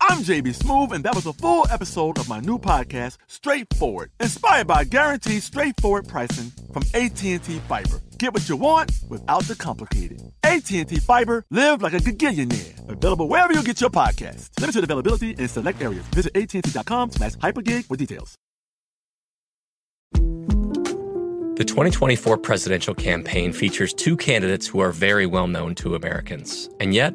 I'm JB Smoove, and that was a full episode of my new podcast, Straightforward, inspired by guaranteed straightforward pricing from AT&T Fiber. Get what you want without the complicated. AT&T Fiber, live like a gigillionaire. Available wherever you get your podcast. Limited availability in select areas. Visit AT&T.com slash hypergig for details. The 2024 presidential campaign features two candidates who are very well known to Americans. And yet,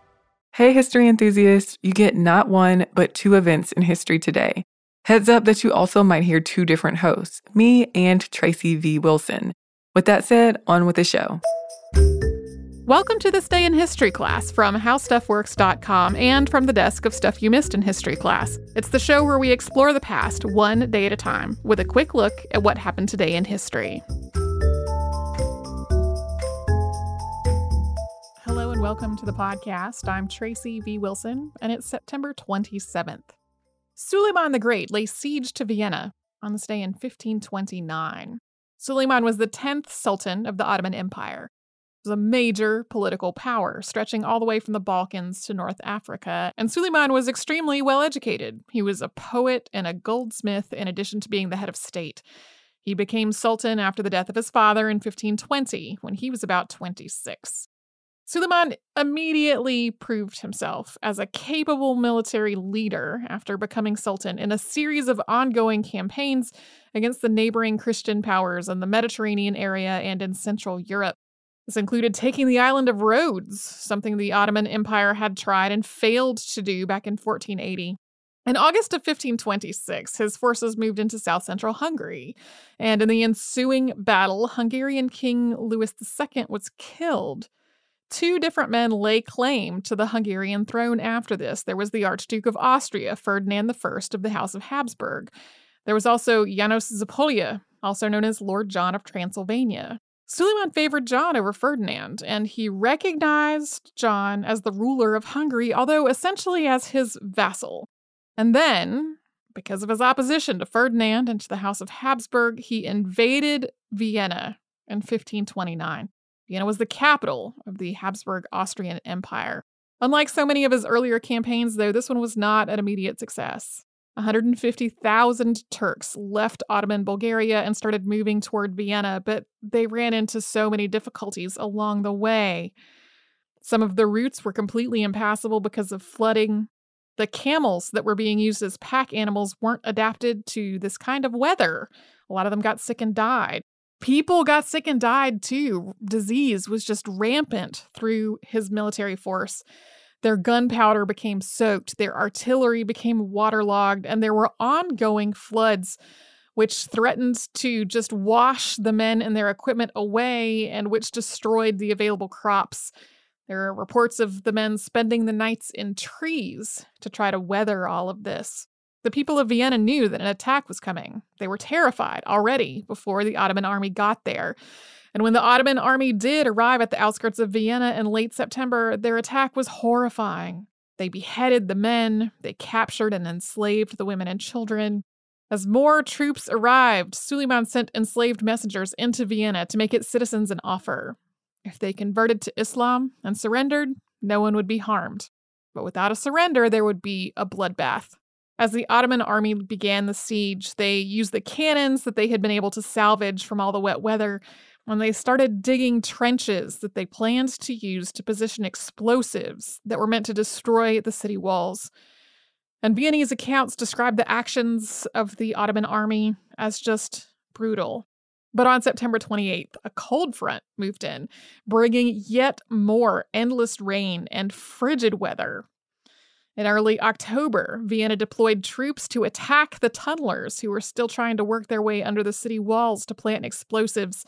Hey, history enthusiasts, you get not one, but two events in history today. Heads up that you also might hear two different hosts, me and Tracy V. Wilson. With that said, on with the show. Welcome to this day in history class from howstuffworks.com and from the desk of Stuff You Missed in History class. It's the show where we explore the past one day at a time with a quick look at what happened today in history. Welcome to the podcast. I'm Tracy V. Wilson, and it's September 27th. Suleiman the Great lay siege to Vienna on this day in 1529. Suleiman was the 10th Sultan of the Ottoman Empire. It was a major political power, stretching all the way from the Balkans to North Africa, and Suleiman was extremely well educated. He was a poet and a goldsmith, in addition to being the head of state. He became Sultan after the death of his father in 1520, when he was about 26. Suleiman immediately proved himself as a capable military leader after becoming sultan in a series of ongoing campaigns against the neighboring Christian powers in the Mediterranean area and in Central Europe. This included taking the island of Rhodes, something the Ottoman Empire had tried and failed to do back in 1480. In August of 1526, his forces moved into south central Hungary, and in the ensuing battle, Hungarian King Louis II was killed. Two different men lay claim to the Hungarian throne after this. There was the Archduke of Austria, Ferdinand I of the House of Habsburg. There was also Janos Zapolya, also known as Lord John of Transylvania. Suleiman favored John over Ferdinand, and he recognized John as the ruler of Hungary, although essentially as his vassal. And then, because of his opposition to Ferdinand and to the House of Habsburg, he invaded Vienna in 1529. Vienna was the capital of the Habsburg Austrian Empire. Unlike so many of his earlier campaigns, though, this one was not an immediate success. 150,000 Turks left Ottoman Bulgaria and started moving toward Vienna, but they ran into so many difficulties along the way. Some of the routes were completely impassable because of flooding. The camels that were being used as pack animals weren't adapted to this kind of weather. A lot of them got sick and died people got sick and died too. Disease was just rampant through his military force. Their gunpowder became soaked, their artillery became waterlogged, and there were ongoing floods which threatened to just wash the men and their equipment away and which destroyed the available crops. There are reports of the men spending the nights in trees to try to weather all of this. The people of Vienna knew that an attack was coming. They were terrified already before the Ottoman army got there. And when the Ottoman army did arrive at the outskirts of Vienna in late September, their attack was horrifying. They beheaded the men, they captured and enslaved the women and children. As more troops arrived, Suleiman sent enslaved messengers into Vienna to make its citizens an offer. If they converted to Islam and surrendered, no one would be harmed. But without a surrender, there would be a bloodbath. As the Ottoman army began the siege, they used the cannons that they had been able to salvage from all the wet weather when they started digging trenches that they planned to use to position explosives that were meant to destroy the city walls. And Viennese accounts describe the actions of the Ottoman army as just brutal. But on September 28th, a cold front moved in, bringing yet more endless rain and frigid weather. In early October, Vienna deployed troops to attack the tunnelers who were still trying to work their way under the city walls to plant explosives.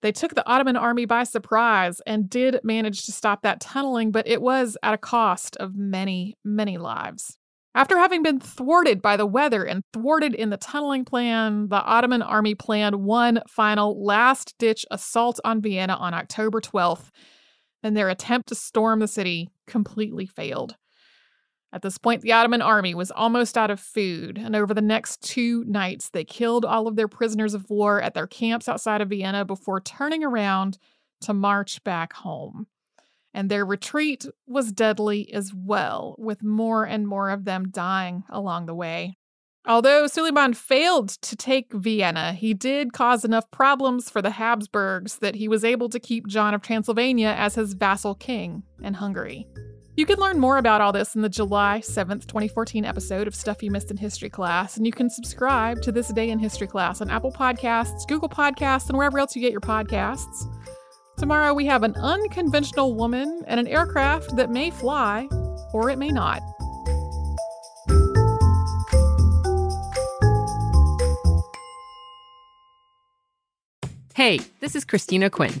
They took the Ottoman army by surprise and did manage to stop that tunneling, but it was at a cost of many, many lives. After having been thwarted by the weather and thwarted in the tunneling plan, the Ottoman army planned one final last ditch assault on Vienna on October 12th, and their attempt to storm the city completely failed. At this point, the Ottoman army was almost out of food, and over the next two nights, they killed all of their prisoners of war at their camps outside of Vienna before turning around to march back home and their retreat was deadly as well, with more and more of them dying along the way. Although Suleiman failed to take Vienna, he did cause enough problems for the Habsburgs that he was able to keep John of Transylvania as his vassal king in Hungary. You can learn more about all this in the July 7th, 2014 episode of Stuff You Missed in History Class, and you can subscribe to This Day in History Class on Apple Podcasts, Google Podcasts, and wherever else you get your podcasts. Tomorrow we have an unconventional woman and an aircraft that may fly, or it may not. Hey, this is Christina Quinn.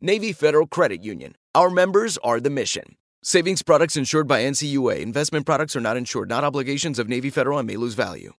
Navy Federal Credit Union. Our members are the mission. Savings products insured by NCUA. Investment products are not insured, not obligations of Navy Federal and may lose value.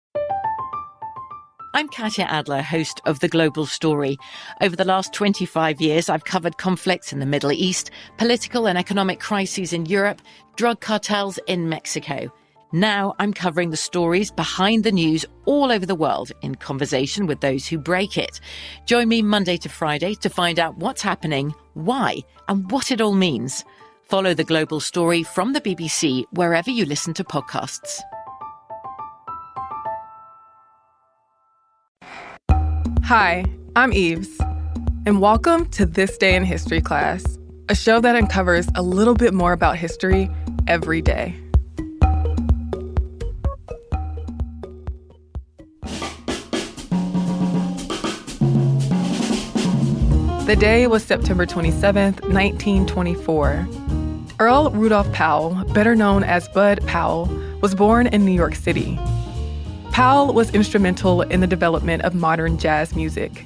I'm Katya Adler, host of The Global Story. Over the last 25 years, I've covered conflicts in the Middle East, political and economic crises in Europe, drug cartels in Mexico. Now I'm covering the stories behind the news all over the world in conversation with those who break it. Join me Monday to Friday to find out what's happening, why, and what it all means. Follow the global story from the BBC wherever you listen to podcasts. Hi, I'm Eves, and welcome to This Day in History class, a show that uncovers a little bit more about history every day. The day was September 27, 1924. Earl Rudolph Powell, better known as Bud Powell, was born in New York City. Powell was instrumental in the development of modern jazz music.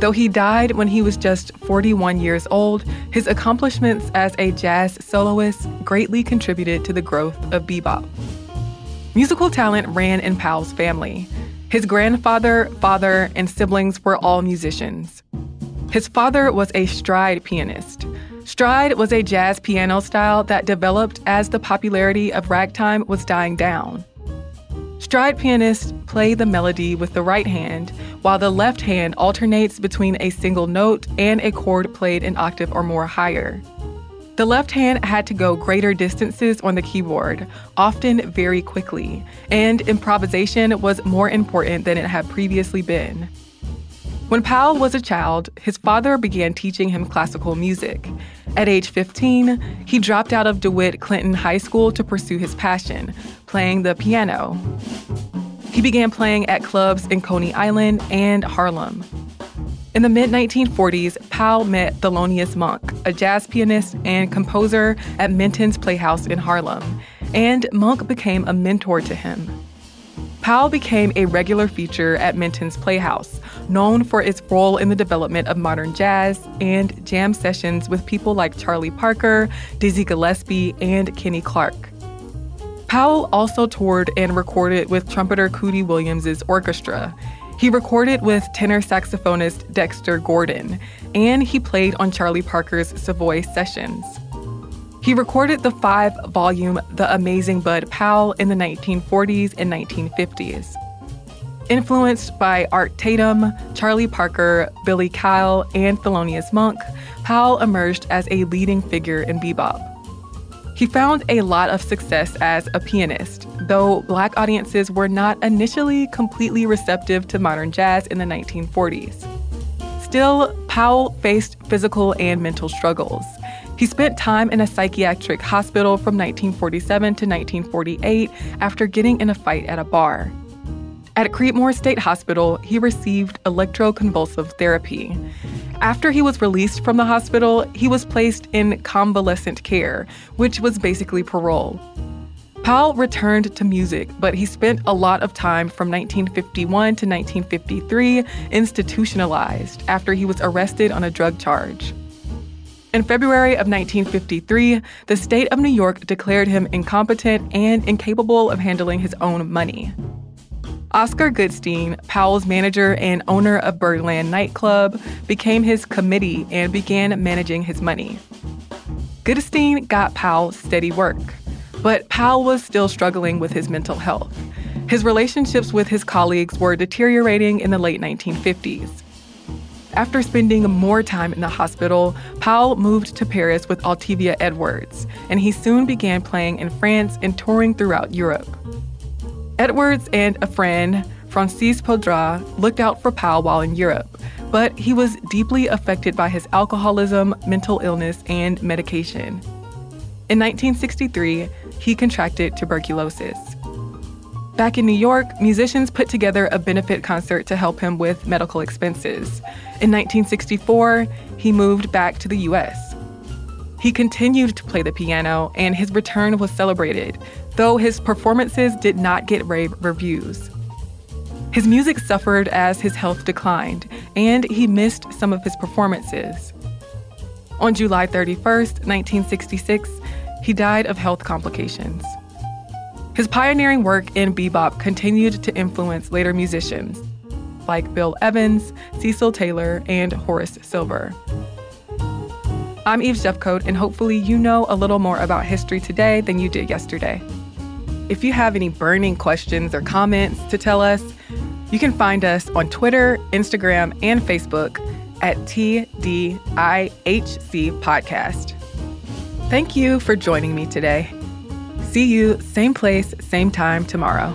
Though he died when he was just 41 years old, his accomplishments as a jazz soloist greatly contributed to the growth of bebop. Musical talent ran in Powell's family. His grandfather, father, and siblings were all musicians. His father was a stride pianist. Stride was a jazz piano style that developed as the popularity of ragtime was dying down. Stride pianists play the melody with the right hand, while the left hand alternates between a single note and a chord played an octave or more higher. The left hand had to go greater distances on the keyboard, often very quickly, and improvisation was more important than it had previously been. When Powell was a child, his father began teaching him classical music. At age 15, he dropped out of DeWitt Clinton High School to pursue his passion, playing the piano. He began playing at clubs in Coney Island and Harlem. In the mid 1940s, Powell met Thelonious Monk, a jazz pianist and composer at Minton's Playhouse in Harlem, and Monk became a mentor to him. Powell became a regular feature at Minton's Playhouse, known for its role in the development of modern jazz and jam sessions with people like Charlie Parker, Dizzy Gillespie, and Kenny Clarke. Powell also toured and recorded with trumpeter Cootie Williams' orchestra. He recorded with tenor saxophonist Dexter Gordon, and he played on Charlie Parker's Savoy sessions. He recorded the five volume The Amazing Bud Powell in the 1940s and 1950s. Influenced by Art Tatum, Charlie Parker, Billy Kyle, and Thelonious Monk, Powell emerged as a leading figure in bebop. He found a lot of success as a pianist, though black audiences were not initially completely receptive to modern jazz in the 1940s. Still, Powell faced physical and mental struggles. He spent time in a psychiatric hospital from 1947 to 1948 after getting in a fight at a bar. At Creedmoor State Hospital, he received electroconvulsive therapy. After he was released from the hospital, he was placed in convalescent care, which was basically parole. Powell returned to music, but he spent a lot of time from 1951 to 1953 institutionalized after he was arrested on a drug charge. In February of 1953, the state of New York declared him incompetent and incapable of handling his own money. Oscar Goodstein, Powell's manager and owner of Birdland nightclub, became his committee and began managing his money. Goodstein got Powell steady work, but Powell was still struggling with his mental health. His relationships with his colleagues were deteriorating in the late 1950s. After spending more time in the hospital, Powell moved to Paris with Altevia Edwards, and he soon began playing in France and touring throughout Europe. Edwards and a friend, Francis Paudras, looked out for Powell while in Europe, but he was deeply affected by his alcoholism, mental illness, and medication. In 1963, he contracted tuberculosis. Back in New York, musicians put together a benefit concert to help him with medical expenses. In 1964, he moved back to the US. He continued to play the piano, and his return was celebrated, though his performances did not get rave reviews. His music suffered as his health declined, and he missed some of his performances. On July 31st, 1966, he died of health complications. His pioneering work in bebop continued to influence later musicians like Bill Evans, Cecil Taylor, and Horace Silver. I'm Eve Jeffcoat, and hopefully, you know a little more about history today than you did yesterday. If you have any burning questions or comments to tell us, you can find us on Twitter, Instagram, and Facebook at TDIHC Podcast. Thank you for joining me today. See you same place, same time tomorrow.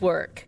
work.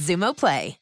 Xumo Play.